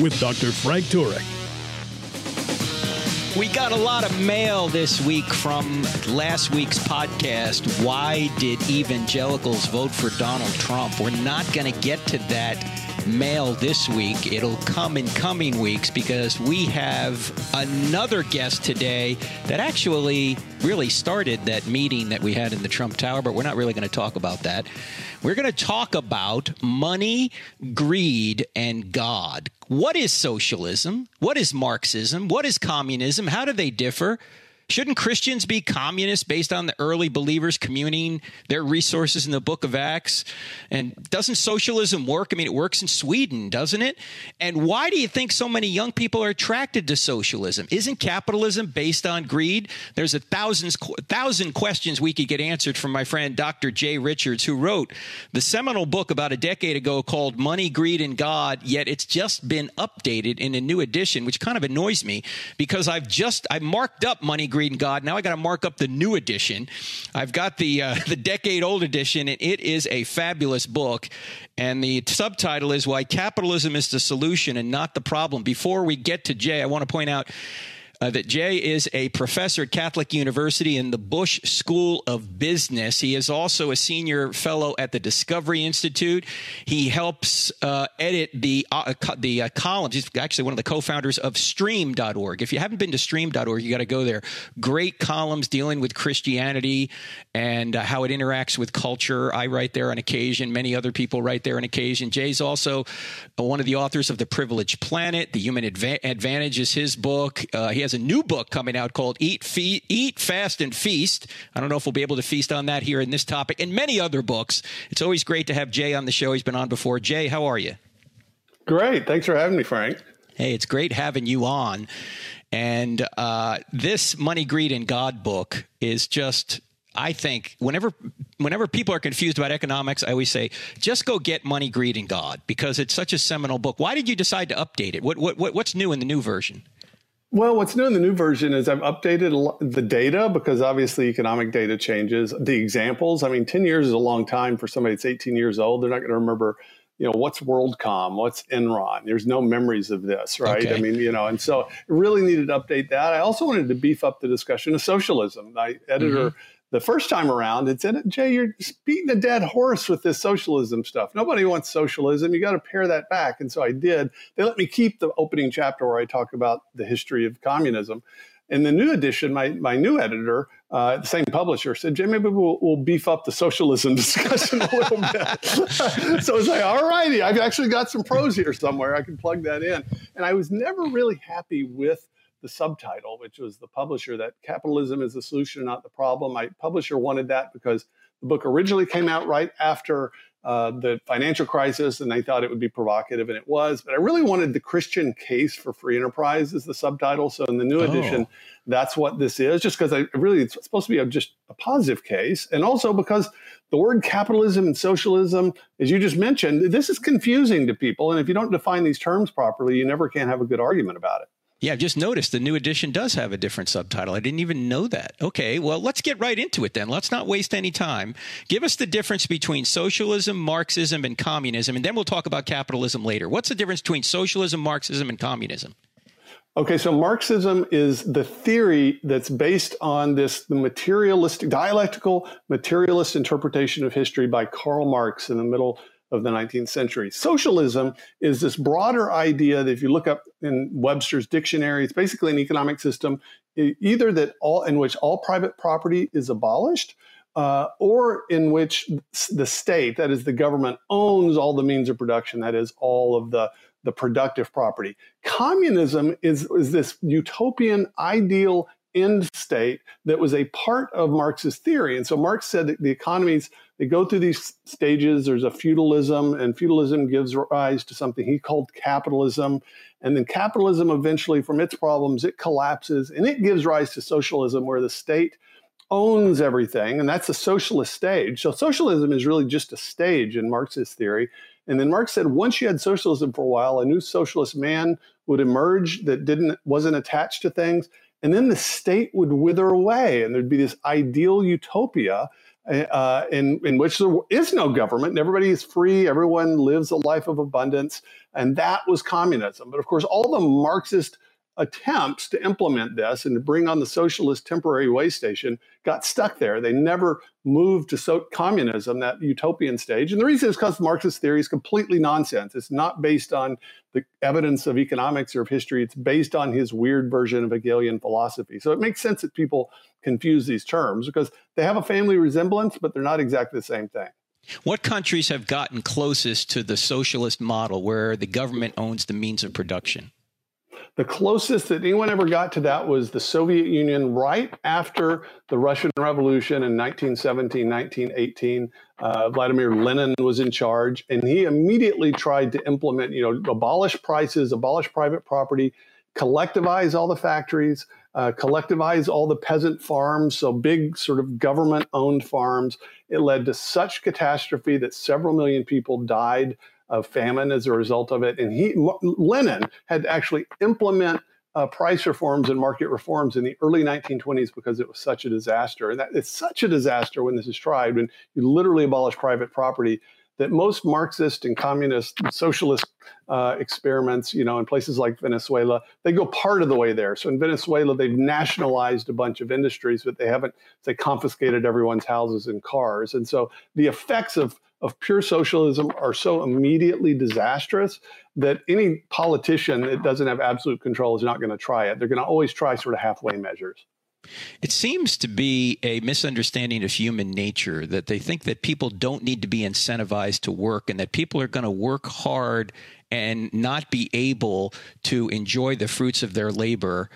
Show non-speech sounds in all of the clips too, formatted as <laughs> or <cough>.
with Dr. Frank Turek. We got a lot of mail this week from last week's podcast. Why did evangelicals vote for Donald Trump? We're not going to get to that mail this week. It'll come in coming weeks because we have another guest today that actually really started that meeting that we had in the Trump Tower, but we're not really going to talk about that. We're going to talk about money, greed, and God. What is socialism? What is Marxism? What is communism? How do they differ? Shouldn't Christians be communists based on the early believers communing their resources in the book of Acts? And doesn't socialism work? I mean, it works in Sweden, doesn't it? And why do you think so many young people are attracted to socialism? Isn't capitalism based on greed? There's a thousand, thousand questions we could get answered from my friend Dr. Jay Richards, who wrote the seminal book about a decade ago called Money, Greed, and God, yet it's just been updated in a new edition, which kind of annoys me because I've just, I marked up Money, Greed and God. Now I got to mark up the new edition. I've got the uh, <laughs> the decade old edition, and it is a fabulous book. And the subtitle is "Why Capitalism is the Solution and Not the Problem." Before we get to Jay, I want to point out uh, that Jay is a professor at Catholic University in the Busch School of Business. He is also a senior fellow at the Discovery Institute. He helps uh, edit the uh, the uh, columns. He's actually one of the co-founders of Stream.org. If you haven't been to Stream.org, you got to go there. Great columns dealing with Christianity and uh, how it interacts with culture. I write there on occasion. Many other people write there on occasion. Jay's also uh, one of the authors of The Privileged Planet. The Human Adva- Advantage is his book. he has a new book coming out called Eat, Fe- Eat, Fast, and Feast. I don't know if we'll be able to feast on that here in this topic and many other books. It's always great to have Jay on the show. He's been on before. Jay, how are you? Great. Thanks for having me, Frank. Hey, it's great having you on. And uh, this Money, Greed, and God book is just I think whenever whenever people are confused about economics, I always say just go get Money, Greed, and God because it's such a seminal book. Why did you decide to update it? What, what, what's new in the new version? Well, what's new in the new version is I've updated the data because obviously economic data changes. The examples, I mean, 10 years is a long time for somebody that's 18 years old. They're not going to remember, you know, what's WorldCom, what's Enron. There's no memories of this, right? Okay. I mean, you know, and so really needed to update that. I also wanted to beef up the discussion of socialism. My editor, mm-hmm the first time around, it said, Jay, you're beating a dead horse with this socialism stuff. Nobody wants socialism. You got to pare that back. And so I did. They let me keep the opening chapter where I talk about the history of communism. In the new edition, my, my new editor, uh, the same publisher, said, Jay, maybe we'll, we'll beef up the socialism <laughs> discussion a little bit. <laughs> so I was like, all righty, I've actually got some prose here somewhere. I can plug that in. And I was never really happy with the subtitle, which was the publisher that capitalism is the solution, not the problem. My publisher wanted that because the book originally came out right after uh, the financial crisis, and they thought it would be provocative, and it was. But I really wanted the Christian case for free enterprise as the subtitle. So in the new oh. edition, that's what this is. Just because I really it's supposed to be a, just a positive case, and also because the word capitalism and socialism, as you just mentioned, this is confusing to people, and if you don't define these terms properly, you never can have a good argument about it. Yeah, I've just noticed the new edition does have a different subtitle. I didn't even know that. Okay, well, let's get right into it then. Let's not waste any time. Give us the difference between socialism, Marxism, and communism, and then we'll talk about capitalism later. What's the difference between socialism, Marxism, and communism? Okay, so Marxism is the theory that's based on this the materialistic, dialectical materialist interpretation of history by Karl Marx in the middle of the 19th century. Socialism is this broader idea that if you look up in Webster's dictionary, it's basically an economic system either that all in which all private property is abolished uh, or in which the state, that is the government, owns all the means of production, that is all of the the productive property. Communism is, is this utopian ideal end state that was a part of Marx's theory. And so Marx said that the economies they go through these stages. There's a feudalism, and feudalism gives rise to something he called capitalism. And then capitalism eventually, from its problems, it collapses and it gives rise to socialism, where the state owns everything. And that's the socialist stage. So socialism is really just a stage in Marxist theory. And then Marx said once you had socialism for a while, a new socialist man would emerge that didn't wasn't attached to things. And then the state would wither away, and there'd be this ideal utopia uh, in, in which there is no government and everybody is free, everyone lives a life of abundance. And that was communism. But of course, all the Marxist attempts to implement this and to bring on the socialist temporary way station got stuck there. They never moved to so- communism, that utopian stage. And the reason is because Marxist theory is completely nonsense. It's not based on the evidence of economics or of history. It's based on his weird version of Hegelian philosophy. So it makes sense that people confuse these terms because they have a family resemblance, but they're not exactly the same thing. What countries have gotten closest to the socialist model where the government owns the means of production? The closest that anyone ever got to that was the Soviet Union right after the Russian Revolution in 1917, 1918. Uh, Vladimir Lenin was in charge, and he immediately tried to implement, you know, abolish prices, abolish private property, collectivize all the factories, uh, collectivize all the peasant farms, so big sort of government owned farms. It led to such catastrophe that several million people died of famine as a result of it. And he, Lenin had to actually implement uh, price reforms and market reforms in the early 1920s because it was such a disaster. And that, it's such a disaster when this is tried, when you literally abolish private property, that most Marxist and communist and socialist uh, experiments, you know, in places like Venezuela, they go part of the way there. So in Venezuela, they've nationalized a bunch of industries, but they haven't, say, confiscated everyone's houses and cars. And so the effects of of pure socialism are so immediately disastrous that any politician that doesn't have absolute control is not going to try it. They're going to always try sort of halfway measures. It seems to be a misunderstanding of human nature that they think that people don't need to be incentivized to work and that people are going to work hard and not be able to enjoy the fruits of their labor.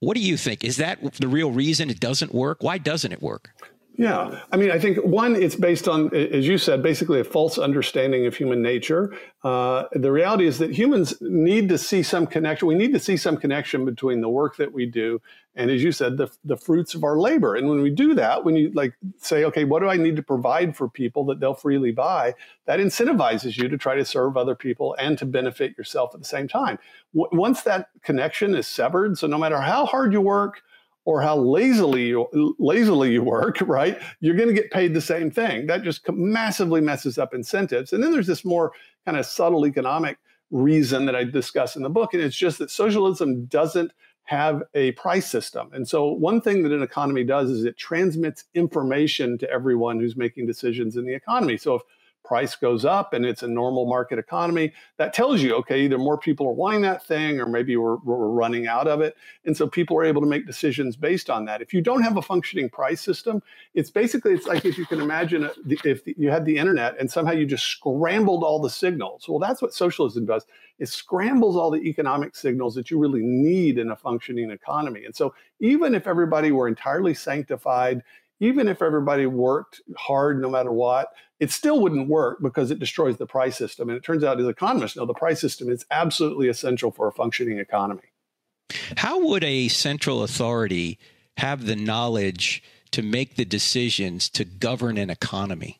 What do you think? Is that the real reason it doesn't work? Why doesn't it work? Yeah. I mean, I think one, it's based on, as you said, basically a false understanding of human nature. Uh, the reality is that humans need to see some connection. We need to see some connection between the work that we do and, as you said, the, the fruits of our labor. And when we do that, when you like say, okay, what do I need to provide for people that they'll freely buy? That incentivizes you to try to serve other people and to benefit yourself at the same time. W- once that connection is severed, so no matter how hard you work, or how lazily you, lazily you work, <laughs> right? You're going to get paid the same thing. That just massively messes up incentives. And then there's this more kind of subtle economic reason that I discuss in the book, and it's just that socialism doesn't have a price system. And so, one thing that an economy does is it transmits information to everyone who's making decisions in the economy. So, if price goes up and it's a normal market economy, that tells you, okay, either more people are wanting that thing or maybe we're, we're running out of it. And so people are able to make decisions based on that. If you don't have a functioning price system, it's basically, it's like if you can imagine uh, if you had the internet and somehow you just scrambled all the signals. Well, that's what socialism does. It scrambles all the economic signals that you really need in a functioning economy. And so even if everybody were entirely sanctified, even if everybody worked hard no matter what, it still wouldn't work because it destroys the price system. And it turns out, as economists know, the price system is absolutely essential for a functioning economy. How would a central authority have the knowledge to make the decisions to govern an economy?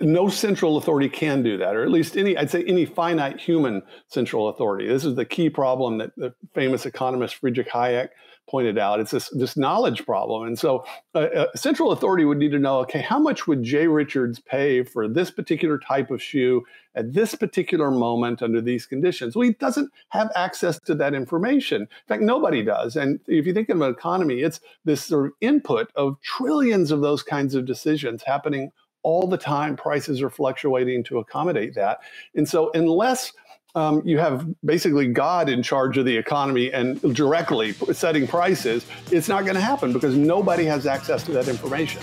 no central authority can do that, or at least any, I'd say any finite human central authority. This is the key problem that the famous economist Friedrich Hayek pointed out. It's this, this knowledge problem. And so uh, a central authority would need to know, okay, how much would Jay Richards pay for this particular type of shoe at this particular moment under these conditions? Well, he doesn't have access to that information. In fact, nobody does. And if you think of an economy, it's this sort of input of trillions of those kinds of decisions happening all the time prices are fluctuating to accommodate that. And so, unless um, you have basically God in charge of the economy and directly setting prices, it's not going to happen because nobody has access to that information.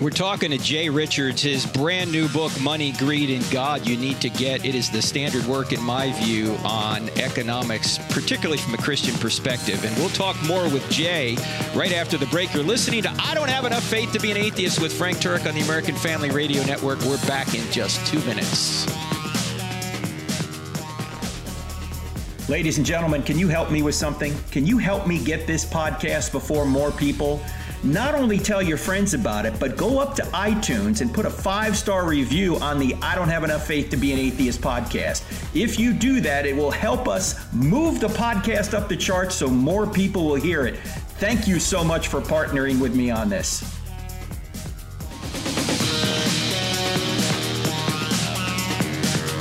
We're talking to Jay Richards, his brand new book, Money, Greed, and God You Need to Get. It is the standard work, in my view, on economics, particularly from a Christian perspective. And we'll talk more with Jay right after the break. You're listening to I Don't Have Enough Faith to Be an Atheist with Frank Turek on the American Family Radio Network. We're back in just two minutes. Ladies and gentlemen, can you help me with something? Can you help me get this podcast before more people? Not only tell your friends about it, but go up to iTunes and put a five star review on the I Don't Have Enough Faith to Be an Atheist podcast. If you do that, it will help us move the podcast up the charts so more people will hear it. Thank you so much for partnering with me on this.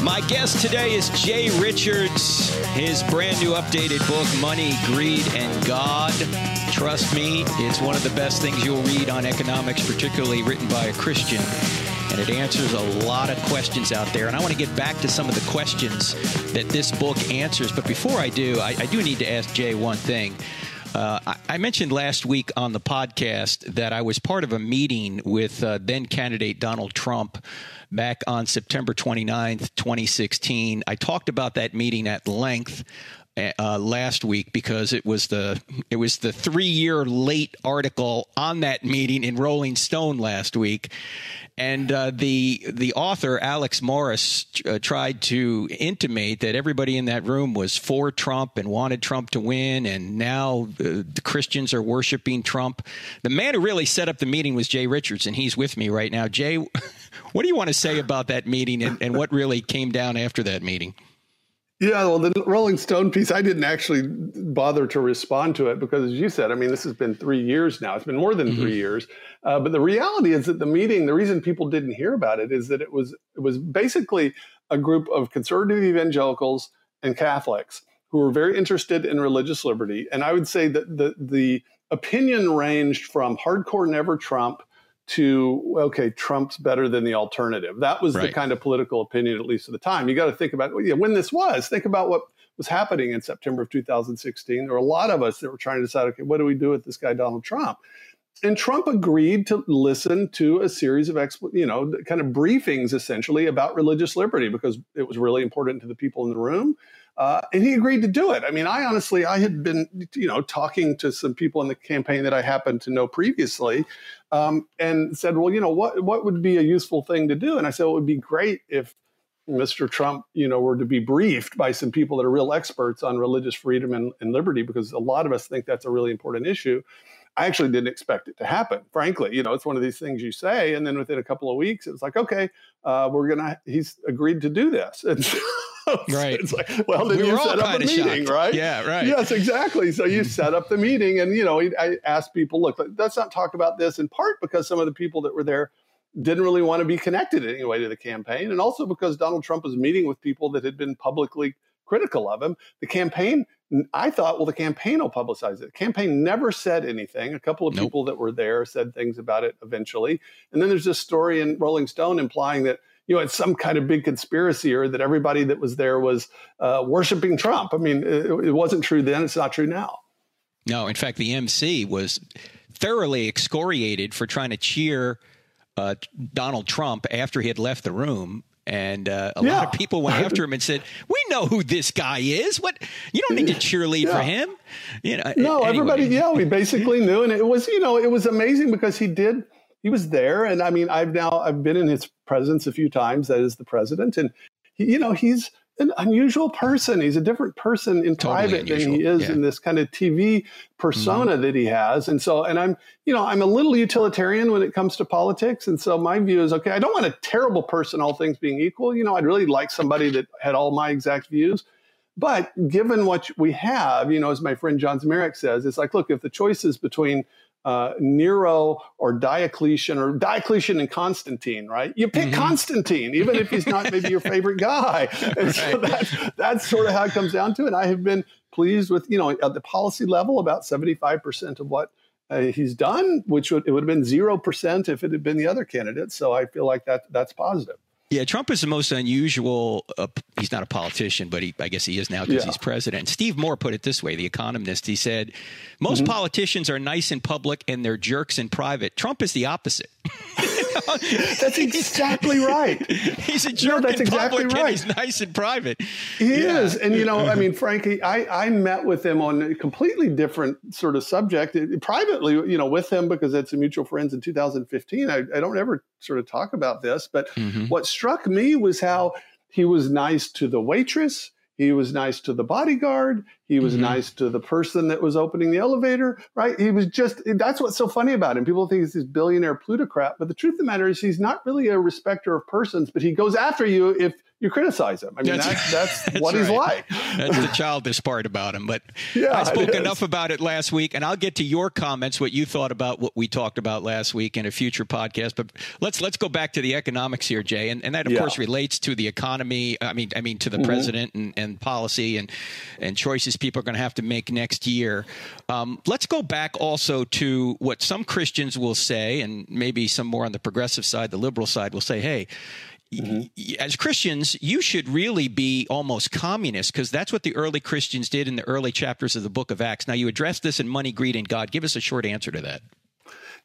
My guest today is Jay Richards. His brand new updated book, Money, Greed, and God. Trust me, it's one of the best things you'll read on economics, particularly written by a Christian. And it answers a lot of questions out there. And I want to get back to some of the questions that this book answers. But before I do, I, I do need to ask Jay one thing. Uh, I, mentioned last week on the podcast that I was part of a meeting with uh, then candidate Donald Trump back on September 29th, 2016. I talked about that meeting at length. Uh, last week because it was the it was the three year late article on that meeting in Rolling Stone last week, and uh, the the author Alex Morris uh, tried to intimate that everybody in that room was for Trump and wanted Trump to win, and now the, the Christians are worshiping Trump. The man who really set up the meeting was Jay Richards, and he's with me right now. Jay, <laughs> what do you want to say about that meeting and, and what really came down after that meeting? Yeah, well, the Rolling Stone piece, I didn't actually bother to respond to it because, as you said, I mean, this has been three years now. It's been more than mm-hmm. three years. Uh, but the reality is that the meeting, the reason people didn't hear about it is that it was it was basically a group of conservative evangelicals and Catholics who were very interested in religious liberty. And I would say that the the opinion ranged from hardcore never Trump to okay trump's better than the alternative. That was right. the kind of political opinion at least at the time. You got to think about yeah when this was think about what was happening in september of 2016 there were a lot of us that were trying to decide okay what do we do with this guy donald trump? And Trump agreed to listen to a series of you know kind of briefings essentially about religious liberty because it was really important to the people in the room uh, and he agreed to do it. I mean, I honestly, I had been, you know, talking to some people in the campaign that I happened to know previously, um, and said, well, you know, what what would be a useful thing to do? And I said, well, it would be great if Mr. Trump, you know, were to be briefed by some people that are real experts on religious freedom and, and liberty, because a lot of us think that's a really important issue. I actually didn't expect it to happen. Frankly, you know, it's one of these things you say, and then within a couple of weeks, it was like, okay, uh, we're gonna. He's agreed to do this, <laughs> right. It's like, well, then we you set up a meeting, shocked. right? Yeah, right. Yes, exactly. So you mm-hmm. set up the meeting, and you know, I asked people, look, let's not talk about this. In part because some of the people that were there didn't really want to be connected in any way to the campaign, and also because Donald Trump was meeting with people that had been publicly critical of him. The campaign, I thought, well, the campaign will publicize it. The campaign never said anything. A couple of nope. people that were there said things about it eventually, and then there's this story in Rolling Stone implying that you know, it's some kind of big conspiracy or that everybody that was there was uh, worshiping Trump. I mean, it, it wasn't true then. It's not true now. No, in fact, the MC was thoroughly excoriated for trying to cheer uh, Donald Trump after he had left the room. And uh, a yeah. lot of people went after him and said, <laughs> "We know who this guy is. What you don't need to cheerlead yeah. for him." You know, no, anyway. everybody. Yeah, we basically knew, and it was you know it was amazing because he did he was there, and I mean, I've now I've been in his presence a few times That is the president, and he, you know, he's an unusual person. He's a different person in totally private unusual. than he is yeah. in this kind of TV persona mm-hmm. that he has. And so, and I'm, you know, I'm a little utilitarian when it comes to politics. And so my view is, okay, I don't want a terrible person, all things being equal. You know, I'd really like somebody that had all my exact views. But given what we have, you know, as my friend John Zmirak says, it's like, look, if the choice is between uh, Nero or Diocletian or Diocletian and Constantine, right? You pick mm-hmm. Constantine, even if he's not maybe your favorite <laughs> guy. And so that's, that's sort of how it comes down to it. I have been pleased with, you know, at the policy level, about 75% of what uh, he's done, which would, it would have been 0% if it had been the other candidate. So I feel like that that's positive. Yeah, Trump is the most unusual. Uh, he's not a politician, but he, I guess he is now because yeah. he's president. Steve Moore put it this way: The Economist. He said, "Most mm-hmm. politicians are nice in public and they're jerks in private. Trump is the opposite." <laughs> that's exactly right. <laughs> He's a jerk no, that's in exactly public right. he's nice in private. He yeah. is, and you know, I mean, <laughs> frankly, I I met with him on a completely different sort of subject privately, you know, with him because it's a mutual friends in 2015. I, I don't ever sort of talk about this, but mm-hmm. what struck me was how he was nice to the waitress. He was nice to the bodyguard. He was mm-hmm. nice to the person that was opening the elevator, right? He was just, that's what's so funny about him. People think he's this billionaire plutocrat, but the truth of the matter is he's not really a respecter of persons, but he goes after you if you criticize him. I mean, that's, that's, that's, <laughs> that's what right. he's like. That's the childish part about him. But <laughs> yeah, I spoke enough about it last week, and I'll get to your comments, what you thought about what we talked about last week in a future podcast. But let's let's go back to the economics here, Jay, and, and that of yeah. course relates to the economy. I mean, I mean to the mm-hmm. president and, and policy and and choices people are going to have to make next year. Um, let's go back also to what some Christians will say, and maybe some more on the progressive side, the liberal side will say, hey Mm-hmm. As Christians, you should really be almost communist because that's what the early Christians did in the early chapters of the book of Acts. Now, you address this in Money, Greed, and God. Give us a short answer to that.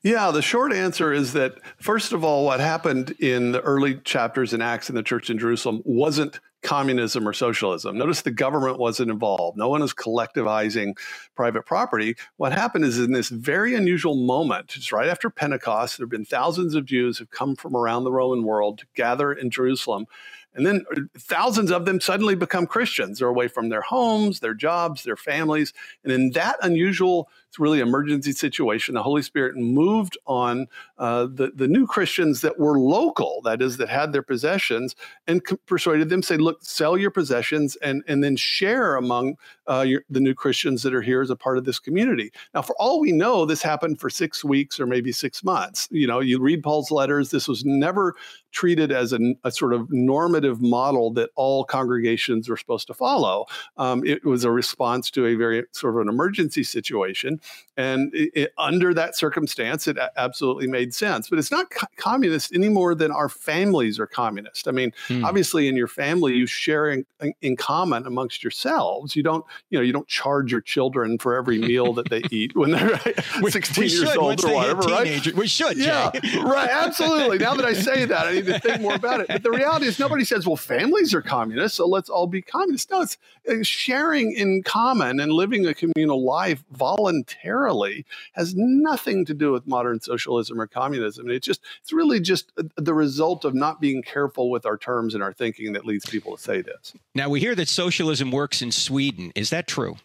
Yeah, the short answer is that, first of all, what happened in the early chapters in Acts in the church in Jerusalem wasn't communism or socialism. Notice the government wasn't involved. No one is collectivizing private property. What happened is in this very unusual moment, it's right after Pentecost, there have been thousands of Jews who've come from around the Roman world to gather in Jerusalem. And then thousands of them suddenly become Christians. They're away from their homes, their jobs, their families. And in that unusual it's really emergency situation. The Holy Spirit moved on uh, the, the new Christians that were local, that is, that had their possessions, and persuaded them, say, look, sell your possessions and, and then share among uh, your, the new Christians that are here as a part of this community. Now, for all we know, this happened for six weeks or maybe six months. You know, you read Paul's letters, this was never treated as a, a sort of normative model that all congregations were supposed to follow. Um, it was a response to a very sort of an emergency situation. And it, it, under that circumstance, it absolutely made sense. But it's not co- communist any more than our families are communist. I mean, hmm. obviously, in your family, you share in, in, common amongst yourselves. You don't, you know, you don't charge your children for every meal that they eat when they're <laughs> 16 we, years old or whatever, right? We should, yeah, right, absolutely. Now that I say <laughs> that, I need to think more about it. But the reality is, nobody says, "Well, families are communist, so let's all be communist." No, it's, it's sharing in common and living a communal life voluntarily voluntarily has nothing to do with modern socialism or communism. It's just it's really just uh, the result of not being careful with our terms and our thinking that leads people to say this. Now we hear that socialism works in Sweden. Is that true?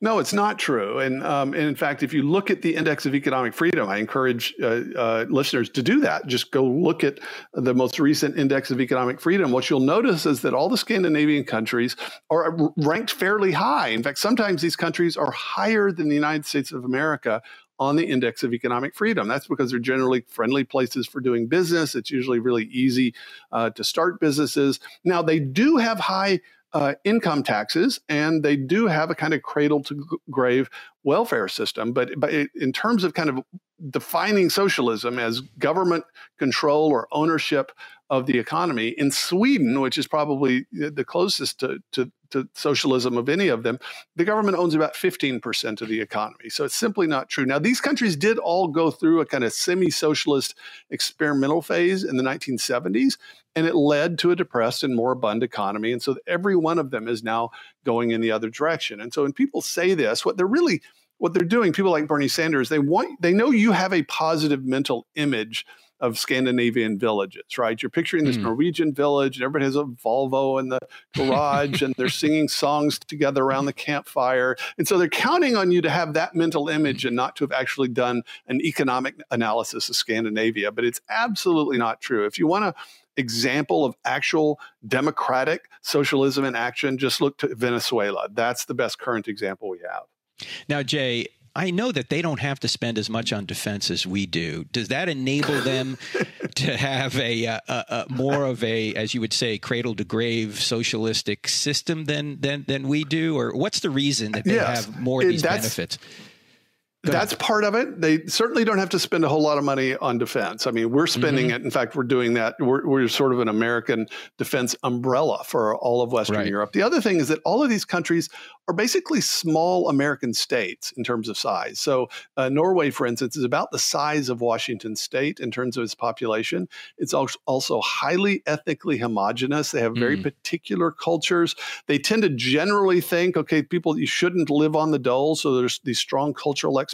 No, it's not true. And, um, and, in fact, if you look at the Index of Economic Freedom, I encourage uh, uh, listeners to do that. Just go look at the most recent Index of Economic Freedom. What you'll notice is that all the Scandinavian countries are ranked fairly high. In fact, sometimes these countries are higher than the United States of America on the index of economic freedom. That's because they're generally friendly places for doing business. It's usually really easy uh, to start businesses. Now, they do have high uh, income taxes, and they do have a kind of cradle to grave welfare system. But, but in terms of kind of defining socialism as government control or ownership of the economy, in Sweden, which is probably the closest to, to, to socialism of any of them, the government owns about 15% of the economy. So it's simply not true. Now, these countries did all go through a kind of semi socialist experimental phase in the 1970s, and it led to a depressed and moribund economy. And so every one of them is now going in the other direction. And so when people say this, what they're really what they're doing, people like Bernie Sanders, they want they know you have a positive mental image of Scandinavian villages, right? You're picturing this mm. Norwegian village, and everybody has a Volvo in the garage, and they're singing songs together around the campfire. And so they're counting on you to have that mental image and not to have actually done an economic analysis of Scandinavia. But it's absolutely not true. If you want to example of actual democratic socialism in action, just look to Venezuela. That's the best current example we have. Now, Jay, I know that they don't have to spend as much on defense as we do. Does that enable them <laughs> to have a, a, a, more of a, as you would say, cradle to grave socialistic system than than than we do, or what's the reason that they yes, have more of these benefits? That's part of it. They certainly don't have to spend a whole lot of money on defense. I mean, we're spending mm-hmm. it. In fact, we're doing that. We're, we're, sort of an American defense umbrella for all of Western right. Europe. The other thing is that all of these countries are basically small American states in terms of size. So, uh, Norway, for instance, is about the size of Washington state in terms of its population. It's also highly ethnically homogenous. They have very mm. particular cultures. They tend to generally think, okay, people, you shouldn't live on the dole. So, there's these strong cultural expectations.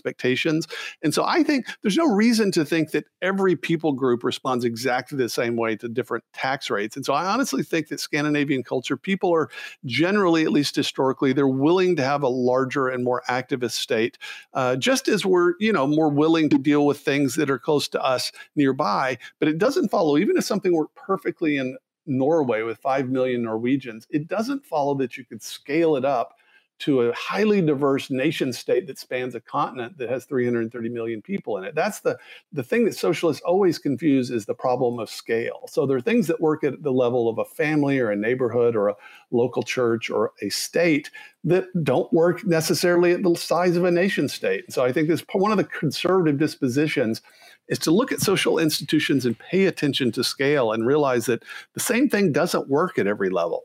And so, I think there's no reason to think that every people group responds exactly the same way to different tax rates. And so, I honestly think that Scandinavian culture, people are generally, at least historically, they're willing to have a larger and more activist state, uh, just as we're, you know, more willing to deal with things that are close to us nearby. But it doesn't follow, even if something worked perfectly in Norway with 5 million Norwegians, it doesn't follow that you could scale it up to a highly diverse nation state that spans a continent that has 330 million people in it. That's the, the thing that socialists always confuse is the problem of scale. So there are things that work at the level of a family or a neighborhood or a local church or a state that don't work necessarily at the size of a nation state. So I think this one of the conservative dispositions is to look at social institutions and pay attention to scale and realize that the same thing doesn't work at every level.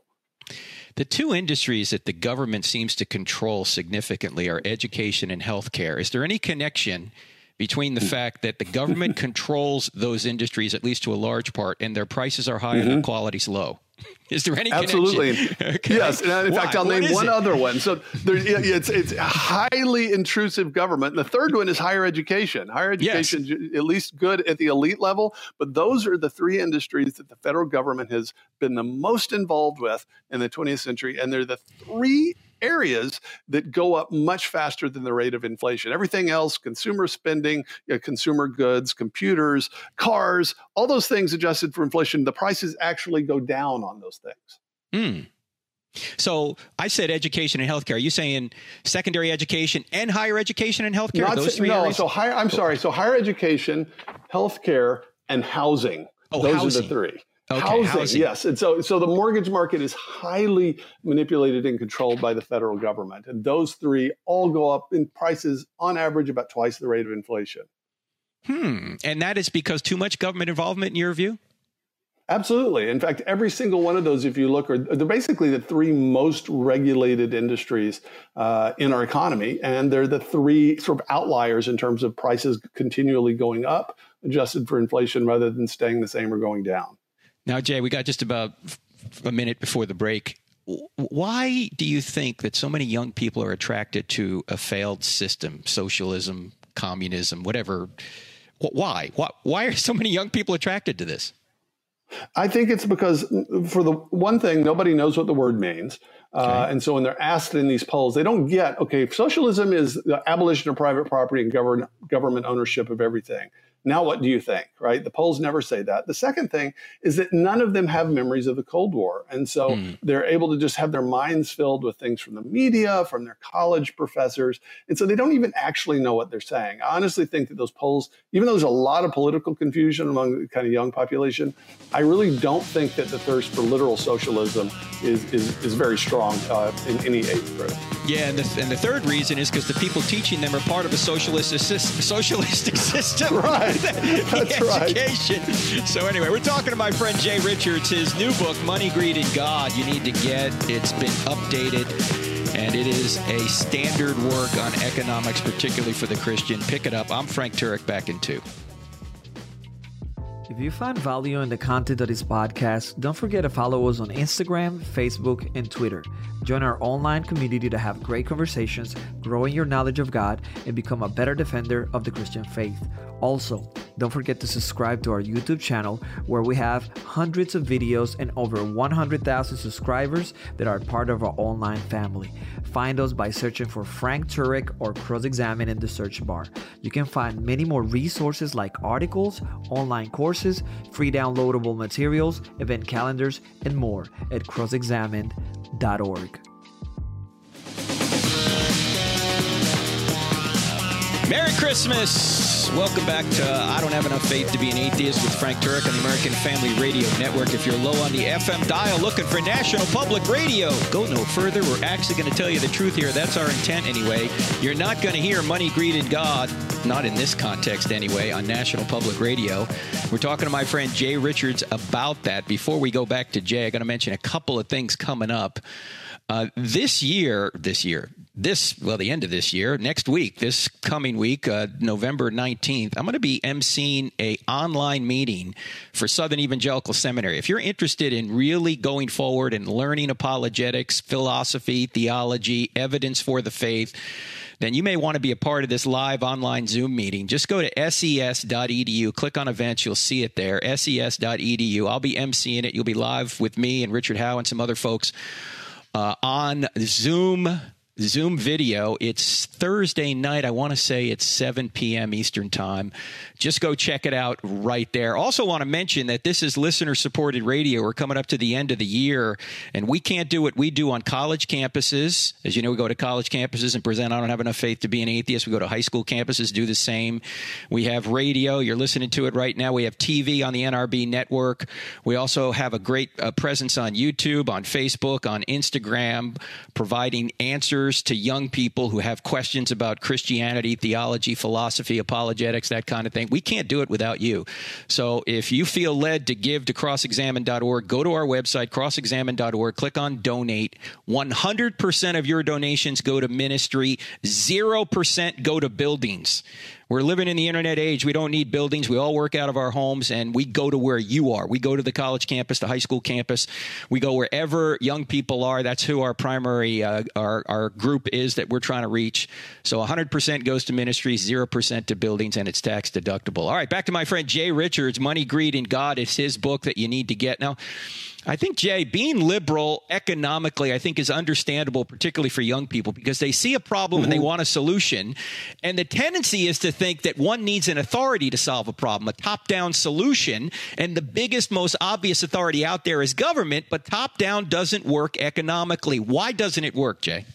The two industries that the government seems to control significantly are education and healthcare. Is there any connection between the fact that the government <laughs> controls those industries, at least to a large part, and their prices are high mm-hmm. and the quality's low? Is there any absolutely? <laughs> okay. Yes, and in Why? fact, I'll what name one it? other one. So there, it's it's highly intrusive government. And the third one is higher education. Higher education, yes. at least good at the elite level, but those are the three industries that the federal government has been the most involved with in the 20th century, and they're the three areas that go up much faster than the rate of inflation. Everything else, consumer spending, you know, consumer goods, computers, cars, all those things adjusted for inflation, the prices actually go down on those things. Hmm. So I said education and healthcare. Are you saying secondary education and higher education and healthcare? Not those three no, areas? so higher. I'm sorry. So higher education, healthcare, and housing. Oh, those housing. are the three. Okay, housing, housing, yes. And so, so the mortgage market is highly manipulated and controlled by the federal government. And those three all go up in prices on average about twice the rate of inflation. Hmm. And that is because too much government involvement in your view? Absolutely. In fact, every single one of those, if you look, are they're basically the three most regulated industries uh, in our economy, and they're the three sort of outliers in terms of prices continually going up, adjusted for inflation, rather than staying the same or going down. Now, Jay, we got just about a minute before the break. Why do you think that so many young people are attracted to a failed system, socialism, communism, whatever? Why? Why are so many young people attracted to this? I think it's because, for the one thing, nobody knows what the word means. Uh, okay. Uh, and so when they're asked in these polls, they don't get, okay, socialism is the abolition of private property and govern, government ownership of everything. Now, what do you think, right? The polls never say that. The second thing is that none of them have memories of the Cold War. And so mm. they're able to just have their minds filled with things from the media, from their college professors. And so they don't even actually know what they're saying. I honestly think that those polls, even though there's a lot of political confusion among the kind of young population, I really don't think that the thirst for literal socialism is, is, is very strong uh, in any age group. Yeah, and the, and the third reason is because the people teaching them are part of a socialist socialistic <laughs> system. Right. <laughs> That's education. Right. So anyway, we're talking to my friend Jay Richards. His new book, Money, Greed, and God. You need to get. It's been updated. And it is a standard work on economics, particularly for the Christian. Pick it up. I'm Frank Turek, back in two. If you find value in the content of this podcast, don't forget to follow us on Instagram, Facebook, and Twitter. Join our online community to have great conversations, grow in your knowledge of God, and become a better defender of the Christian faith. Also, don't forget to subscribe to our YouTube channel where we have hundreds of videos and over 100,000 subscribers that are part of our online family. Find us by searching for Frank Turek or Cross Examine in the search bar. You can find many more resources like articles, online courses, free downloadable materials, event calendars, and more at crossexamined.org. Merry Christmas. Welcome back to uh, I Don't Have Enough Faith to Be an Atheist with Frank Turek on the American Family Radio Network. If you're low on the FM dial looking for National Public Radio, go no further. We're actually going to tell you the truth here. That's our intent anyway. You're not going to hear Money, Greed, and God, not in this context anyway, on National Public Radio. We're talking to my friend Jay Richards about that. Before we go back to Jay, I got to mention a couple of things coming up. Uh, this year, this year, this well the end of this year next week this coming week uh, november 19th i'm going to be emceeing a online meeting for southern evangelical seminary if you're interested in really going forward and learning apologetics philosophy theology evidence for the faith then you may want to be a part of this live online Zoom meeting. Just go to ses.edu, click on events, you'll see it there, ses.edu. I'll be emceeing it. You'll be live with me and Richard Howe and some other folks uh, on Zoom Zoom video. It's Thursday night. I want to say it's 7 p.m. Eastern Time. Just go check it out right there. Also, want to mention that this is listener supported radio. We're coming up to the end of the year, and we can't do what we do on college campuses. As you know, we go to college campuses and present. I don't have enough faith to be an atheist. We go to high school campuses, do the same. We have radio. You're listening to it right now. We have TV on the NRB network. We also have a great uh, presence on YouTube, on Facebook, on Instagram, providing answers answers to young people who have questions about Christianity, theology, philosophy, apologetics, that kind of thing. We can't do it without you. So if you feel led to give to crossexamine.org, go to our website, crossexamine.org, click on donate. 100% of your donations go to ministry, 0% go to buildings. We're living in the internet age. We don't need buildings. We all work out of our homes and we go to where you are. We go to the college campus, the high school campus. We go wherever young people are. That's who our primary, uh, our, our group is that we're trying to reach. So 100% goes to ministries, 0% to buildings, and it's tax deductible. All right, back to my friend Jay Richards, Money, Greed, and God. It's his book that you need to get. Now, I think, Jay, being liberal economically, I think is understandable, particularly for young people, because they see a problem mm-hmm. and they mm-hmm. want a solution. And the tendency is to think that one needs an authority to solve a problem, a top down solution. And the biggest, most obvious authority out there is government, but top down doesn't work economically. Why doesn't it work, Jay?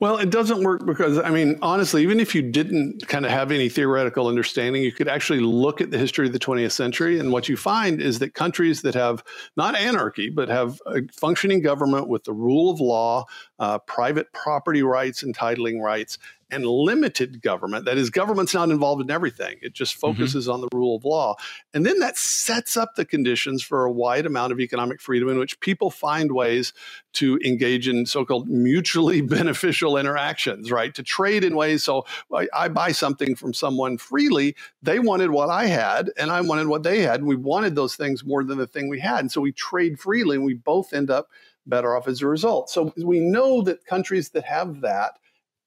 Well, it doesn't work because, I mean, honestly, even if you didn't kind of have any theoretical understanding, you could actually look at the history of the 20th century. And what you find is that countries that have not anarchy, but have a functioning government with the rule of law, uh, private property rights, entitling rights, and limited government. That is, government's not involved in everything, it just mm-hmm. focuses mm-hmm. on the rule of law. And then that sets up the conditions for a wide amount of economic freedom in which people find ways to engage in so called mutually <laughs> beneficial interactions, right? To trade in ways. So I, I buy something from someone freely. They wanted what I had, and I wanted what they had. And we wanted those things more than the thing we had. And so we trade freely, and we both end up better off as a result. So we know that countries that have that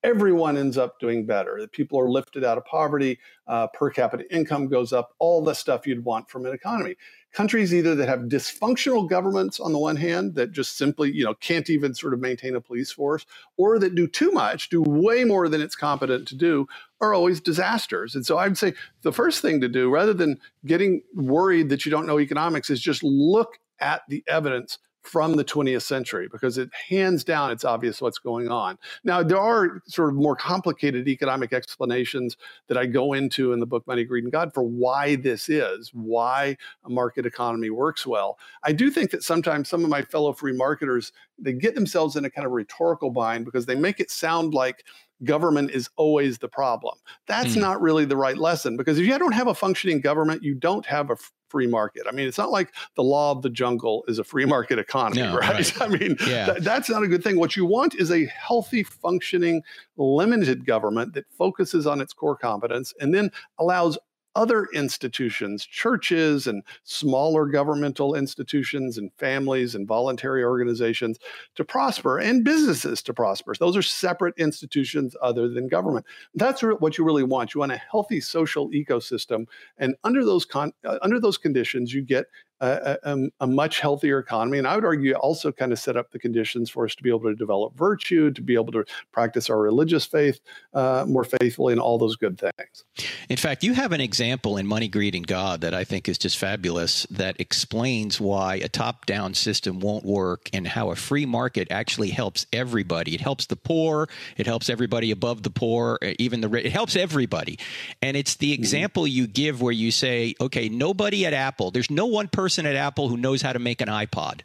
everyone ends up doing better. That people are lifted out of poverty, uh, per capita income goes up, all the stuff you'd want from an economy. Countries either that have dysfunctional governments on the one hand that just simply you know can't even sort of maintain a police force, or that do too much, do way more than it's competent to do, are always disasters. And so I'd say the first thing to do, rather than getting worried that you don't know economics, is just look at the evidence from the 20th century because it hands down it's obvious what's going on. Now there are sort of more complicated economic explanations that I go into in the book Money, Greed and God for why this is, why a market economy works well. I do think that sometimes some of my fellow free marketers they get themselves in a kind of rhetorical bind because they make it sound like government is always the problem. That's mm. not really the right lesson because if you don't have a functioning government, you don't have a free market. I mean, it's not like the law of the jungle is a free <laughs> market economy, no, right? right? <laughs> I mean, yeah. th- that's not a good thing. What you want is a healthy, functioning, limited government that focuses on its core competence and then allows other institutions, churches and smaller governmental institutions and families and voluntary organizations to prosper and businesses to prosper. Those are separate institutions other than government. That's what you really want. You want a healthy social ecosystem. And under those con- uh, under those conditions, you get a, a, a, much healthier economy. And I would argue also kind of set up the conditions for us to be able to develop virtue, to be able to practice our religious faith uh, more faithfully, and all those good things. In fact, you have an example in Money, Greed, and God that I think is just fabulous that explains why a top down system won't work and how a free market actually helps everybody. It helps the poor, it helps everybody above the poor, even the rich, it helps everybody. And it's the mm-hmm. example you give where you say, okay, nobody at Apple, there's no one person at Apple who knows how to make an iPod.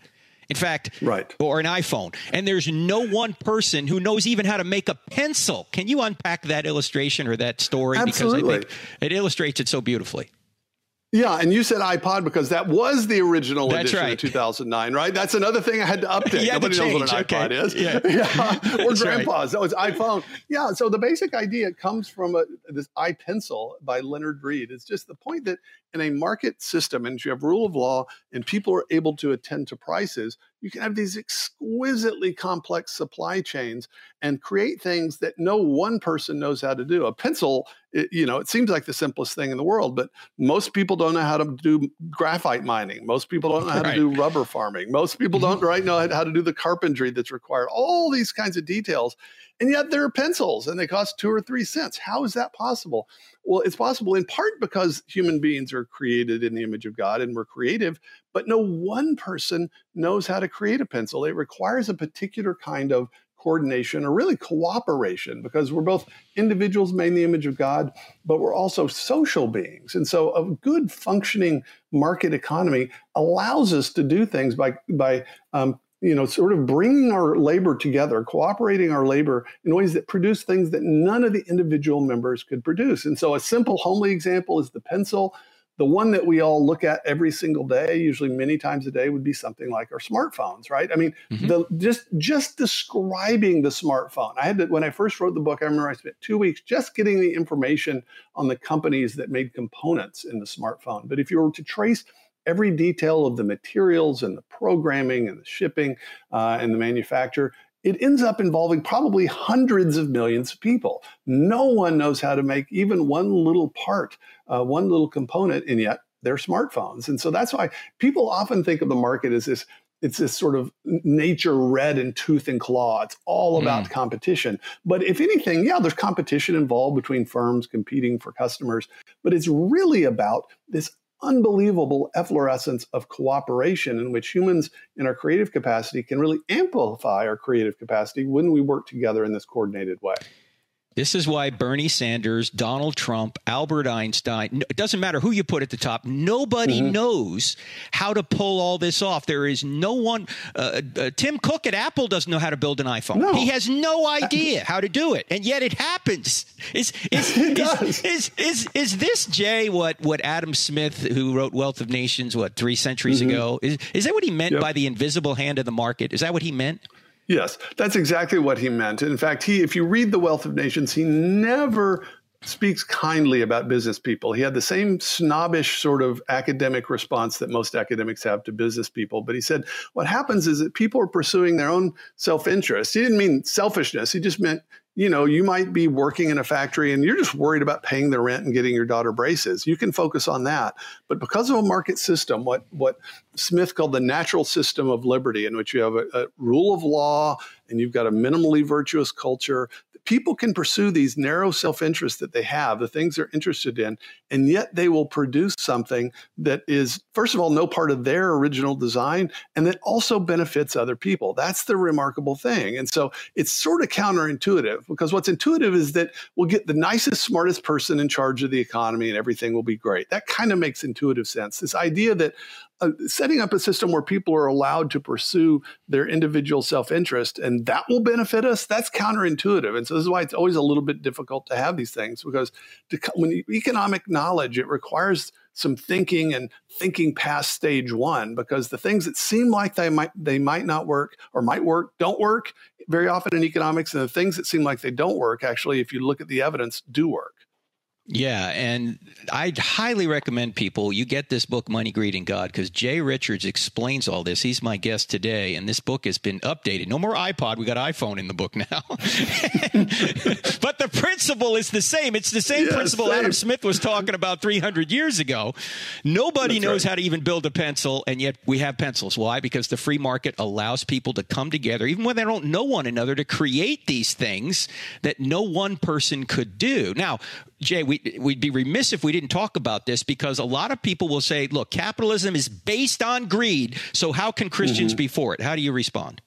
In fact, right. or an iPhone. And there's no one person who knows even how to make a pencil. Can you unpack that illustration or that story? Absolutely. Because it illustrates it so beautifully. Yeah, and you said iPod because that was the original That's edition right. of 2009, right? That's another thing I had to update. <laughs> yeah, Nobody knows what an iPod okay. is. Yeah. <laughs> yeah. <laughs> Or grandpa's. Right. That was iPhone. Yeah, so the basic idea comes from a, this iPencil by Leonard Read. It's just the point that in a market system, and you have rule of law, and people are able to attend to prices, you can have these exquisitely complex supply chains and create things that no one person knows how to do. A pencil, it, you know, it seems like the simplest thing in the world, but most people don't know how to do graphite mining. Most people don't know how right. to do rubber farming. Most people don't mm-hmm. right know how to do the carpentry that's required. All these kinds of details and yet there are pencils and they cost two or three cents. How is that possible? Well, it's possible in part because human beings are created in the image of God and we're creative, but no one person knows how to create a pencil. It requires a particular kind of coordination or really cooperation because we're both individuals made in the image of God, but we're also social beings. And so a good functioning market economy allows us to do things by, by um, you know, sort of bringing our labor together, cooperating our labor in ways that produce things that none of the individual members could produce. And so, a simple, homely example is the pencil. The one that we all look at every single day, usually many times a day, would be something like our smartphones, right? I mean, mm-hmm. the just just describing the smartphone. I had to when I first wrote the book. I remember I spent two weeks just getting the information on the companies that made components in the smartphone. But if you were to trace every detail of the materials and the programming and the shipping uh, and the manufacture, it ends up involving probably hundreds of millions of people. No one knows how to make even one little part, uh, one little component, and yet they're smartphones. And so that's why people often think of the market as this it's this sort of nature red in tooth and claw. It's all about mm. competition. But if anything, yeah, there's competition involved between firms competing for customers, but it's really about this unbelievable efflorescence of cooperation in which humans in our creative capacity can really amplify our creative capacity when we work together in this coordinated way. This is why Bernie Sanders, Donald Trump, Albert Einstein, it doesn't matter who you put at the top, nobody mm-hmm. knows how to pull all this off. There is no one, uh, uh, Tim Cook at Apple doesn't know how to build an iPhone. No. He has no idea <laughs> how to do it, and yet it happens. Is, is, is, is, is, is, this, Jay, what, what Adam Smith, who wrote Wealth of Nations, what, three centuries mm-hmm. ago, is, is that what he meant yep. by the invisible hand of the market? Is that what he meant? Yes, that's exactly what he meant. In fact, he if you read The Wealth of Nations, he never speaks kindly about business people. He had the same snobbish sort of academic response that most academics have to business people. But he said, what happens is that people are pursuing their own self interest. He didn't mean selfishness, he just meant you know, you might be working in a factory and you're just worried about paying the rent and getting your daughter braces. You can focus on that. But because of a market system, what what Smith called the natural system of liberty, in which you have a, a rule of law and you've got a minimally virtuous culture, people can pursue these narrow self interests that they have, the things they're interested in, and yet they will produce something that is, first of all, no part of their original design, and that also benefits other people. That's the remarkable thing. And so it's sort of counterintuitive because what's intuitive is that we'll get the nicest, smartest person in charge of the economy and everything will be great. That kind of makes intuitive sense. This idea that uh, setting up a system where people are allowed to pursue their individual self-interest and that will benefit us that's counterintuitive. And so this is why it's always a little bit difficult to have these things because to, when you, economic knowledge it requires some thinking and thinking past stage one because the things that seem like they might they might not work or might work don't work very often in economics and the things that seem like they don't work actually if you look at the evidence do work Yeah, and I'd highly recommend people you get this book, Money, Greed, and God, because Jay Richards explains all this. He's my guest today, and this book has been updated. No more iPod, we got iPhone in the book now. <laughs> but the principle is the same. It's the same yeah, principle same. Adam Smith was talking about 300 years ago. Nobody That's knows right. how to even build a pencil, and yet we have pencils. Why? Because the free market allows people to come together, even when they don't know one another, to create these things that no one person could do. Now, Jay, we, we'd be remiss if we didn't talk about this because a lot of people will say, look, capitalism is based on greed. So how can Christians mm-hmm. be for it? How do you respond?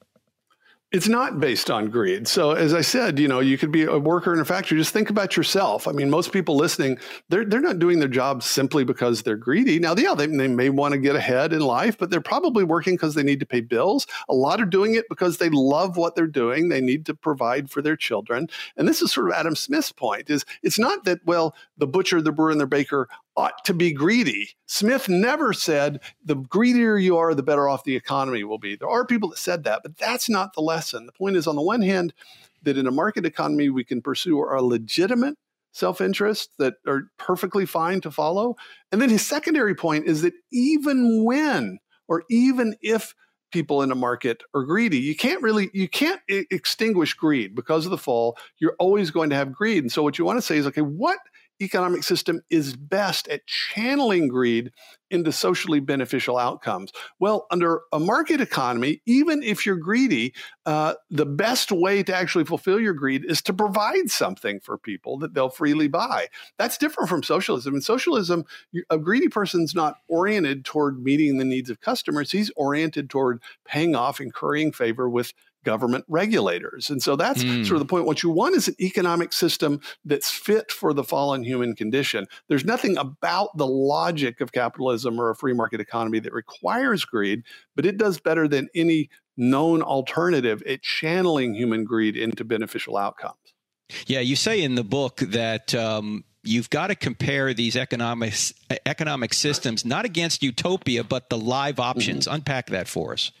It's not based on greed. So, as I said, you know, you could be a worker in a factory. Just think about yourself. I mean, most people listening, they're they're not doing their job simply because they're greedy. Now, yeah, they, they may want to get ahead in life, but they're probably working because they need to pay bills. A lot are doing it because they love what they're doing. They need to provide for their children. And this is sort of Adam Smith's point: is it's not that well, the butcher, the brewer, and the baker ought to be greedy. Smith never said the greedier you are, the better off the economy will be. There are people that said that, but that's not the lesson. The point is, on the one hand, that in a market economy, we can pursue our legitimate self interest that are perfectly fine to follow. And then his secondary point is that even when or even if people in a market are greedy you can't really you can't extinguish greed because of the fall you're always going to have greed and so what you want to say is okay what economic system is best at channeling greed into socially beneficial outcomes? Well, under a market economy, even if you're greedy, uh, the best way to actually fulfill your greed is to provide something for people that they'll freely buy. That's different from socialism. In socialism, a greedy person's not oriented toward meeting the needs of customers, he's oriented toward paying off and currying favor with government regulators. And so that's mm. sort of the point. What you want is an economic system that's fit for the fallen human condition. There's nothing about the logic of capitalism or a free market economy that requires greed, but it does better than any known alternative at channeling human greed into beneficial outcomes. Yeah, you say in the book that um, you've got to compare these economic economic systems not against utopia, but the live options. Mm-hmm. Unpack that for us.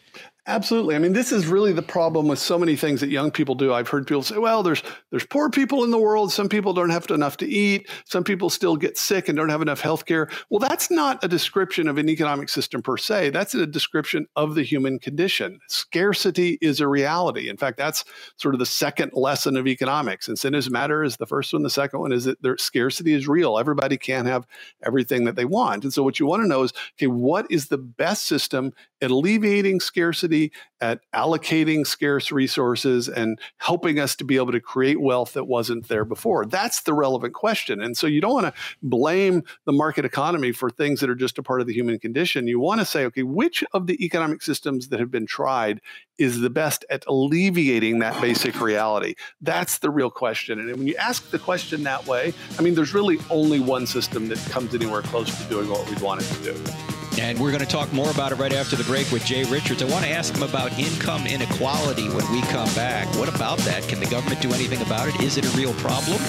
Absolutely. I mean, this is really the problem with so many things that young people do. I've heard people say, "Well, there's there's poor people in the world. Some people don't have enough to eat. Some people still get sick and don't have enough health care." Well, that's not a description of an economic system per se. That's a description of the human condition. Scarcity is a reality. In fact, that's sort of the second lesson of economics. Incentives matter is the first one. The second one is that their scarcity is real. Everybody can't have everything that they want. And so what you want to know is, okay, what is the best system at alleviating scarcity, at allocating scarce resources, and helping us to be able to create wealth that wasn't there before? That's the relevant question. And so you don't want to blame the market economy for things that are just a part of the human condition. You want to say, okay, which of the economic systems that have been tried is the best at alleviating that basic reality? That's the real question. And when you ask the question that way, I mean, there's really only one system that comes anywhere close to doing what we want it to do. And we're going to talk more about it right after the break with Jay Richards. I want to ask him about income inequality when we come back. What about that? Can the government do anything about it? Is it a real problem?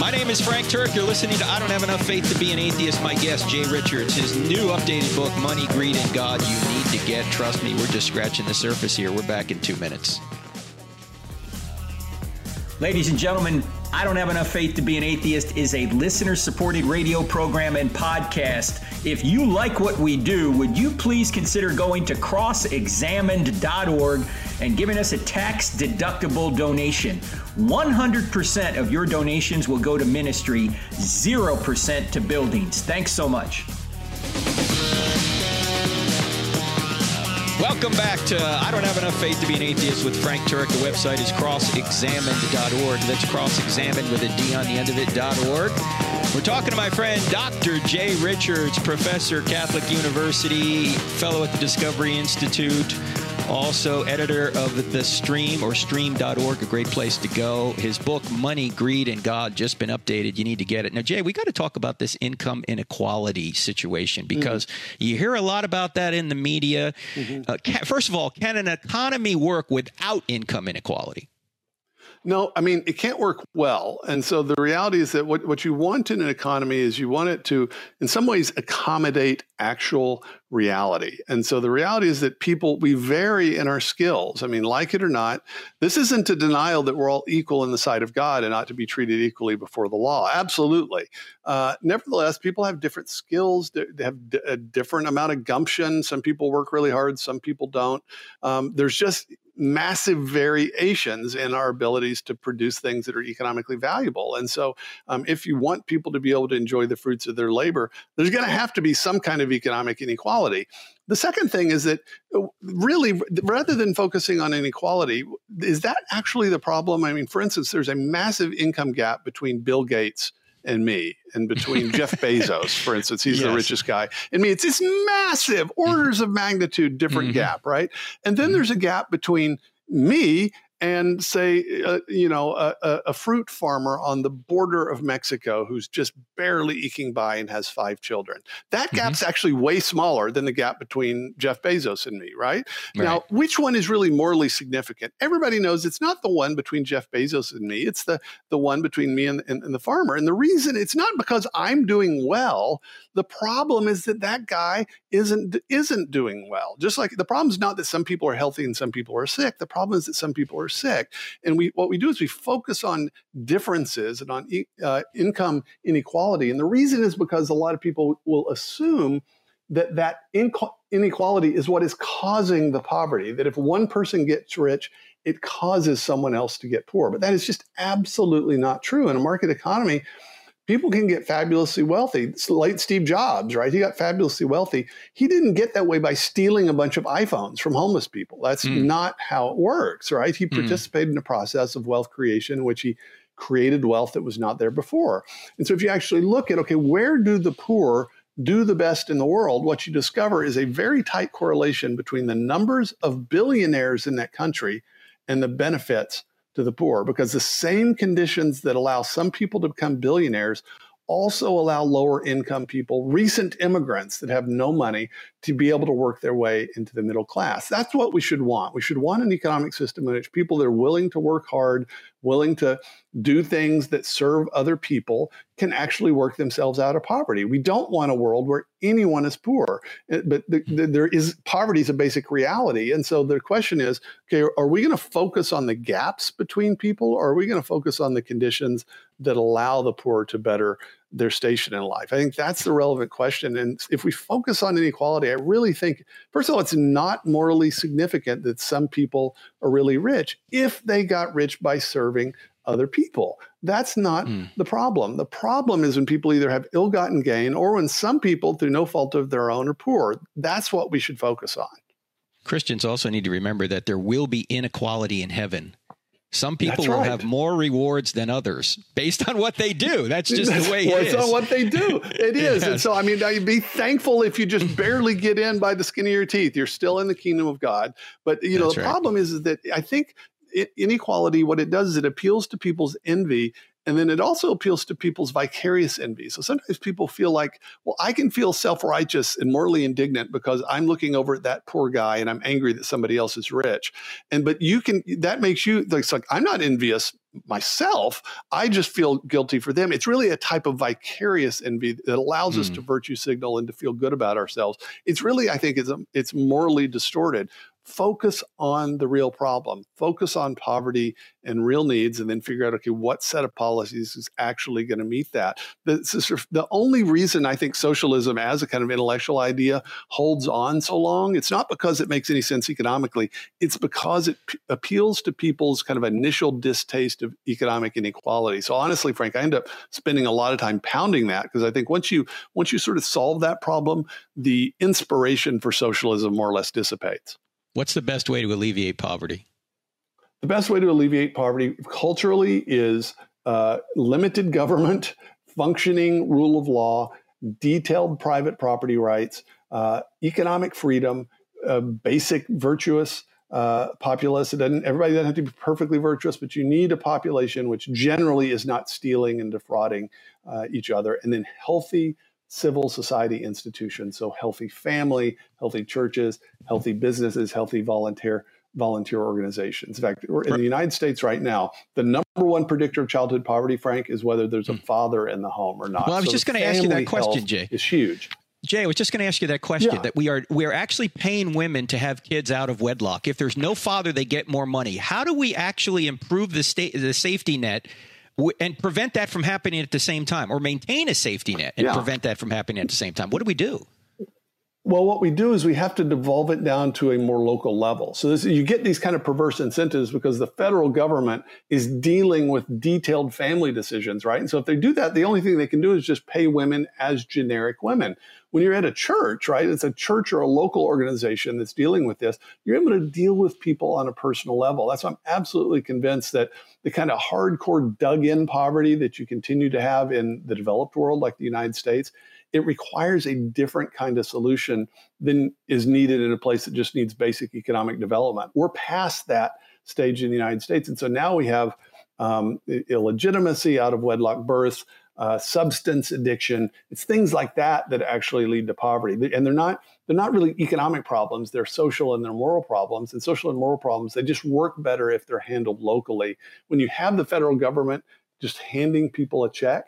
My name is Frank Turek. You're listening to I Don't Have Enough Faith to Be an Atheist. My guest, Jay Richards, his new updated book, Money, Greed, and God You Need to Get. Trust me, we're just scratching the surface here. We're back in two minutes. Ladies and gentlemen, I Don't Have Enough Faith to Be an Atheist is a listener supported radio program and podcast. If you like what we do, would you please consider going to crossexamined.org and giving us a tax deductible donation? 100% of your donations will go to ministry, 0% to buildings. Thanks so much. Welcome back to I Don't Have Enough Faith to Be an Atheist with Frank Turek. The website is crossexamined.org. That's crossexamined with a D on the end of it.org. We're talking to my friend Dr. Jay Richards, professor, Catholic University, fellow at the Discovery Institute, also editor of The Stream or stream.org, a great place to go. His book, Money, Greed, and God, just been updated. You need to get it. Now, Jay, we got to talk about this income inequality situation mm-hmm. because mm-hmm. you hear a lot about that in the media. Mm-hmm. Uh, can, first of all, can an economy work without income inequality? No, I mean, it can't work well. And so the reality is that what, what you want in an economy is you want it to, in some ways, accommodate actual reality. And so the reality is that people, we vary in our skills. I mean, like it or not, this isn't a denial that we're all equal in the sight of God and ought to be treated equally before the law. Absolutely. Uh, nevertheless, people have different skills, they have a different amount of gumption. Some people work really hard, some people don't. Um, there's just massive variations in our abilities to produce things that are economically valuable. And so, um, if you want people to be able to enjoy the fruits of their labor, there's going to have to be some kind of economic inequality. The second thing is that uh, really, rather than focusing on inequality, is that actually the problem? I mean, for instance, there's a massive income gap between Bill Gates and me, and <laughs> between Jeff Bezos, for instance, he's yes. the richest guy, and me. It's this massive orders of magnitude different mm-hmm. gap, right? And then mm-hmm. there's a gap between me and say, uh, you know, a, a, fruit farmer on the border of Mexico who's just barely eking by and has five children. That mm-hmm. gap's actually way smaller than the gap between Jeff Bezos and me, right? right? Now, which one is really morally significant? Everybody knows it's not the one between Jeff Bezos and me. It's the the one between me and, and, and the farmer. And the reason it's not because I'm doing well. The problem is that that guy isn't isn't doing well. Just like the problem is not that some people are healthy and some people are sick. The problem is that some people are sick. And we what we do is we focus on differences and on uh, income inequality. And the reason is because a lot of people will assume that that inequality is what is causing the poverty. That if one person gets rich, it causes someone else to get poor. But that is just absolutely not true in a market economy people can get fabulously wealthy. Late Steve Jobs, right? He got fabulously wealthy. He didn't get that way by stealing a bunch of iPhones from homeless people. That's mm. not how it works, right? He hmm. participated mm. in a process of wealth creation in which he created wealth that was not there before. And so if you actually look at, okay, where do the poor do the best in the world, what you discover is a very tight correlation between the numbers of billionaires in that country and the benefits to the poor because the same conditions that allow some people to become billionaires also allow lower income people, recent immigrants that have no money, to be able to work their way into the middle class. That's what we should want. We should want an economic system in which people that are willing to work hard, willing to do things that serve other people, can actually work themselves out of poverty. We don't want a world where anyone is poor, eh, but the, the, there is poverty is a basic reality. And so the question is, okay, are we going to focus on the gaps between people, or are we going to focus on the conditions that allow the poor to better their station in life? I think that's the relevant question. And if we focus on inequality, I really think, first of all, it's not morally significant that some people are really rich if they got rich by serving other people. That's not mm. the problem. The problem is when people either have ill gotten gain or when some people, through no fault of their own, are poor. That's what we should focus on. Christians also need to remember that there will be inequality in heaven. Some people will have more rewards than others based on what they do. That's just the way <laughs> it is. on what they do. It <laughs> is. yes. And so, I mean, be thankful if you just <laughs> barely get in by the skin of your teeth. You're still in the kingdom of God. But, you know, That's the right. problem is, is that I think inequality, what it does is it appeals to people's envy and then it also appeals to people's vicarious envy. So sometimes people feel like, well, I can feel self righteous and morally indignant because I'm looking over at that poor guy and I'm angry that somebody else is rich. And but you can, that makes you, it's like, I'm not envious myself. I just feel guilty for them. It's really a type of vicarious envy that allows mm. us to hmm. virtue signal and to feel good about ourselves. It's really, I think, it's, it's morally distorted focus on the real problem, focus on poverty and real needs, and then figure out, okay, what set of policies is actually going to meet that. The, only reason I think socialism as a kind of intellectual idea holds on so long, it's not because it makes any sense economically, it's because it p- appeals to people's kind of initial distaste of economic inequality. So honestly, Frank, I end up spending a lot of time pounding that because I think once you once you sort of solve that problem, the inspiration for socialism more or less dissipates. What's the best way to alleviate poverty? The best way to alleviate poverty culturally is uh, limited government, functioning rule of law, detailed private property rights, uh, economic freedom, uh, basic virtuous uh, populace. It doesn't, everybody doesn't have to be perfectly virtuous, but you need a population which generally is not stealing and defrauding uh, each other, and then healthy civil society institutions. So, healthy family, healthy churches, healthy businesses, healthy volunteer volunteer organizations. In fact, in the United States right now, the number one predictor of childhood poverty, Frank, is whether there's a hmm. father in the home or not. Well, I was so just going to ask you that question, Jay. It's huge. Jay, I was just going to ask you that question. Yeah. That we are we are actually paying women to have kids out of wedlock. If there's no father, they get more money. How do we actually improve the state the safety net and prevent that from happening at the same time, or maintain a safety net and yeah. prevent that from happening at the same time? What do we do? Well, what we do is we have to devolve it down to a more local level. So this, you get these kind of perverse incentives because the federal government is dealing with detailed family decisions, right? And so if they do that, the only thing they can do is just pay women as generic women. When you're at a church, right, it's a church or a local organization that's dealing with this, you're able to deal with people on a personal level. That's why I'm absolutely convinced that the kind of hardcore dug in poverty that you continue to have in the developed world, like the United States, it requires a different kind of solution than is needed in a place that just needs basic economic development. We're past that stage in the United States. And so now we have um, illegitimacy out of wedlock births, uh, substance addiction. It's things like that that actually lead to poverty. And they're not they're not really economic problems. They're social and they're moral problems. And social and moral problems they just work better if they're handled locally. When you have the federal government just handing people a check,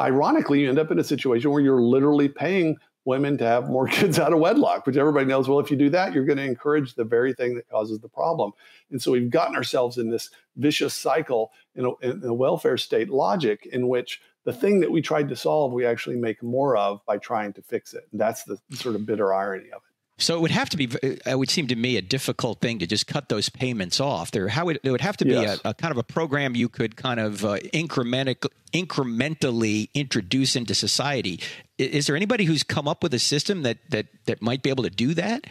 ironically, you end up in a situation where you're literally paying women to have more <laughs> kids out of wedlock, which everybody knows. Well, if you do that, you're going to encourage the very thing that causes the problem. And so we've gotten ourselves in this vicious cycle in a, in a welfare state logic in which the thing that we tried to solve, we actually make more of by trying to fix it. And that's the sort of bitter irony of it. So it would have to be, it would seem to me, a difficult thing to just cut those payments off. There, how it, it would have to be yes. a, a, kind of a program you could kind of uh, incrementally introduce into society. Is there anybody who's come up with a system that that that might be able to do that?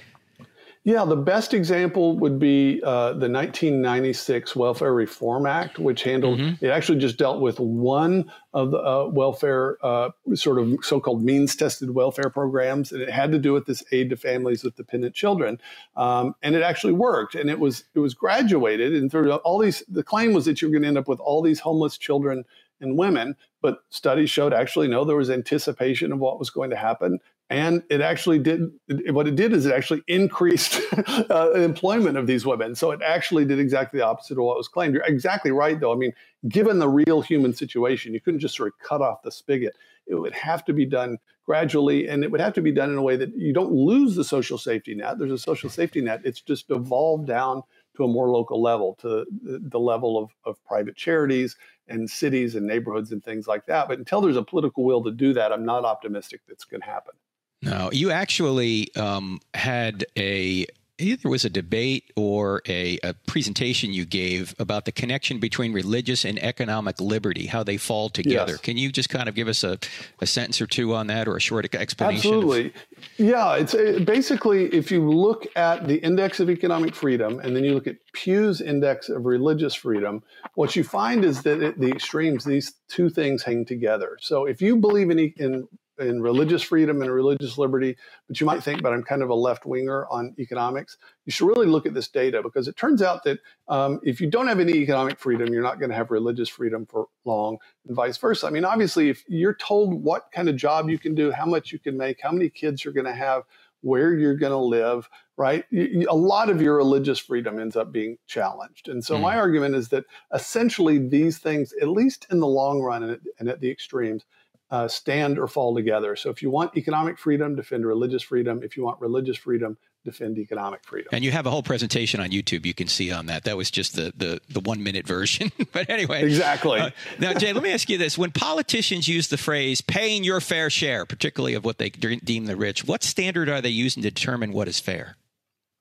Yeah, the best example would be uh, the 1996 Welfare Reform Act, which handled mm-hmm. it actually just dealt with one of the uh, welfare uh, sort of so-called means-tested welfare programs, and it had to do with this aid to families with dependent children, um, and it actually worked, and it was it was graduated, and through all these, the claim was that you're going to end up with all these homeless children and women, but studies showed actually no, there was anticipation of what was going to happen and it actually did what it did is it actually increased <laughs> uh, employment of these women. So it actually did exactly the opposite of what was claimed. You're exactly right though. I mean given the real human situation you couldn't just sort of cut off the spigot. It would have to be done gradually and it would have to be done in a way that you don't lose the social safety net. There's a social safety net. It's just evolved down to a more local level to the level of, of private charities and cities and neighborhoods and things like that. But until there's a political will to do that i'm not optimistic that's going to happen no, you actually um, had a either was a debate or a, a, presentation you gave about the connection between religious and economic liberty, how they fall together. Yes. Can you just kind of give us a, a, sentence or two on that or a short explanation? Absolutely. Of- yeah, it's a, basically if you look at the index of economic freedom and then you look at Pew's index of religious freedom, what you find is that at the extremes, these two things hang together. So if you believe in, in in religious freedom and religious liberty, but you might think, but I'm kind of a left winger on economics. You should really look at this data because it turns out that um, if you don't have any economic freedom, you're not going to have religious freedom for long, and vice versa. I mean, obviously, if you're told what kind of job you can do, how much you can make, how many kids you're going to have, where you're going to live, right? A lot of your religious freedom ends up being challenged. And so, mm. my argument is that essentially these things, at least in the long run and at, and at the extremes, uh, stand or fall together. So if you want economic freedom, defend religious freedom. If you want religious freedom, defend economic freedom. And you have a whole presentation on YouTube you can see on that. That was just the the, the one minute version. <laughs> but anyway, exactly. Uh, now, Jay, let me ask you this: When politicians use the phrase "paying your fair share," particularly of what they deem the rich, what standard are they using to determine what is fair?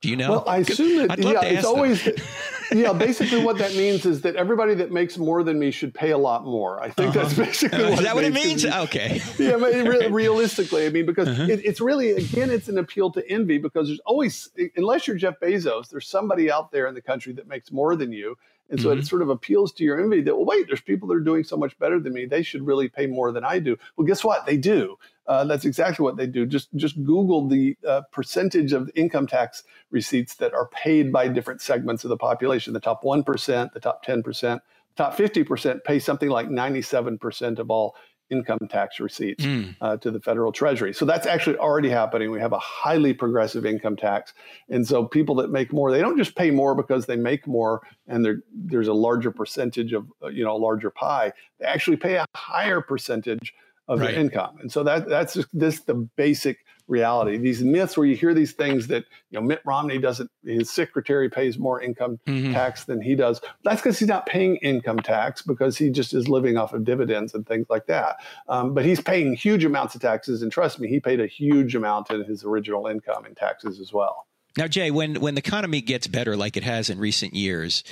Do you know? Well, I assume that yeah, it's always <laughs> <laughs> yeah. Basically, what that means is that everybody that makes more than me should pay a lot more. I think uh-huh. that's basically uh, what is that what it means. Okay. <laughs> yeah, re- realistically, I mean, because uh-huh. it, it's really again, it's an appeal to envy because there's always, unless you're Jeff Bezos, there's somebody out there in the country that makes more than you, and so mm-hmm. it sort of appeals to your envy that, well, wait, there's people that are doing so much better than me. They should really pay more than I do. Well, guess what? They do. Uh, that's exactly what they do. Just just Google the uh, percentage of income tax receipts that are paid by different segments of the population. The top one percent, the top ten percent, top fifty percent pay something like ninety seven percent of all income tax receipts mm. uh, to the federal treasury. So that's actually already happening. We have a highly progressive income tax, and so people that make more, they don't just pay more because they make more and there's a larger percentage of uh, you know a larger pie. They actually pay a higher percentage of right. their income, and so that that's just this the basic reality. These myths where you hear these things that you know Mitt Romney doesn't, his secretary pays more income mm-hmm. tax than he does. That's because he's not paying income tax because he just is living off of dividends and things like that. Um, but he's paying huge amounts of taxes, and trust me, he paid a huge amount in his original income in taxes as well. Now, Jay, when when the economy gets better like it has in recent years,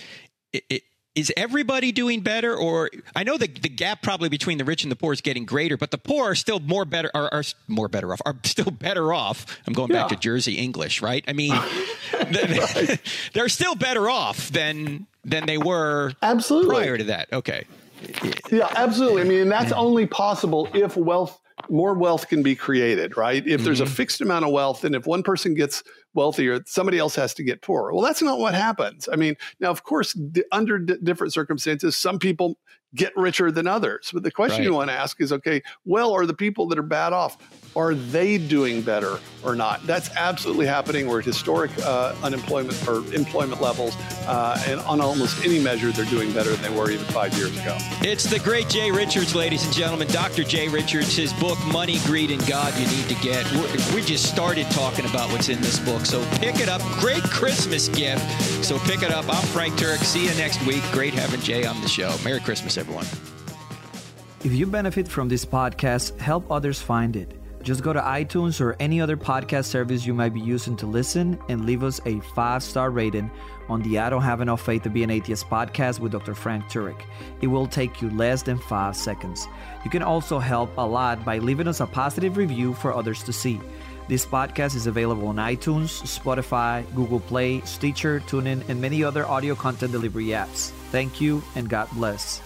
it, it is everybody doing better or i know the, the gap probably between the rich and the poor is getting greater but the poor are still more better are, are more better off are still better off i'm going yeah. back to jersey english right i mean <laughs> right. <laughs> they're still better off than than they were absolutely prior to that okay yeah absolutely i mean that's only possible if wealth more wealth can be created, right? If mm-hmm. there's a mm-hmm. fixed amount of wealth, and if one person gets wealthier, somebody else has to get poorer. Well, that's not what happens. I mean, now, of course, under d- different circumstances, some people get richer than others. But the question right. you want to ask is okay, well, are the people that are bad off, are they doing better or not? That's absolutely happening. We're at historic uh, unemployment or employment levels. Uh, and on almost any measure, they're doing better than they were even five years ago. It's the great Jay Richards, ladies and gentlemen. Dr. Jay Richards, his book, Money, Greed, and God You Need to Get. we just started talking about what's in this So pick it up. Great Christmas gift. So pick it up. I'm Frank Turek. See you next week. Great having Jay on the show. Merry Christmas, everyone. If you benefit from this podcast, help others find it. Just go to iTunes or any other podcast service you might be using to listen and leave us a five star rating on the I Don't Have Enough Faith to Be an Atheist podcast with Dr. Frank Turek. It will take you less than five seconds. You can also help a lot by leaving us a positive review for others to see. This podcast is available on iTunes, Spotify, Google Play, Stitcher, TuneIn, and many other audio content delivery apps. Thank you and God bless.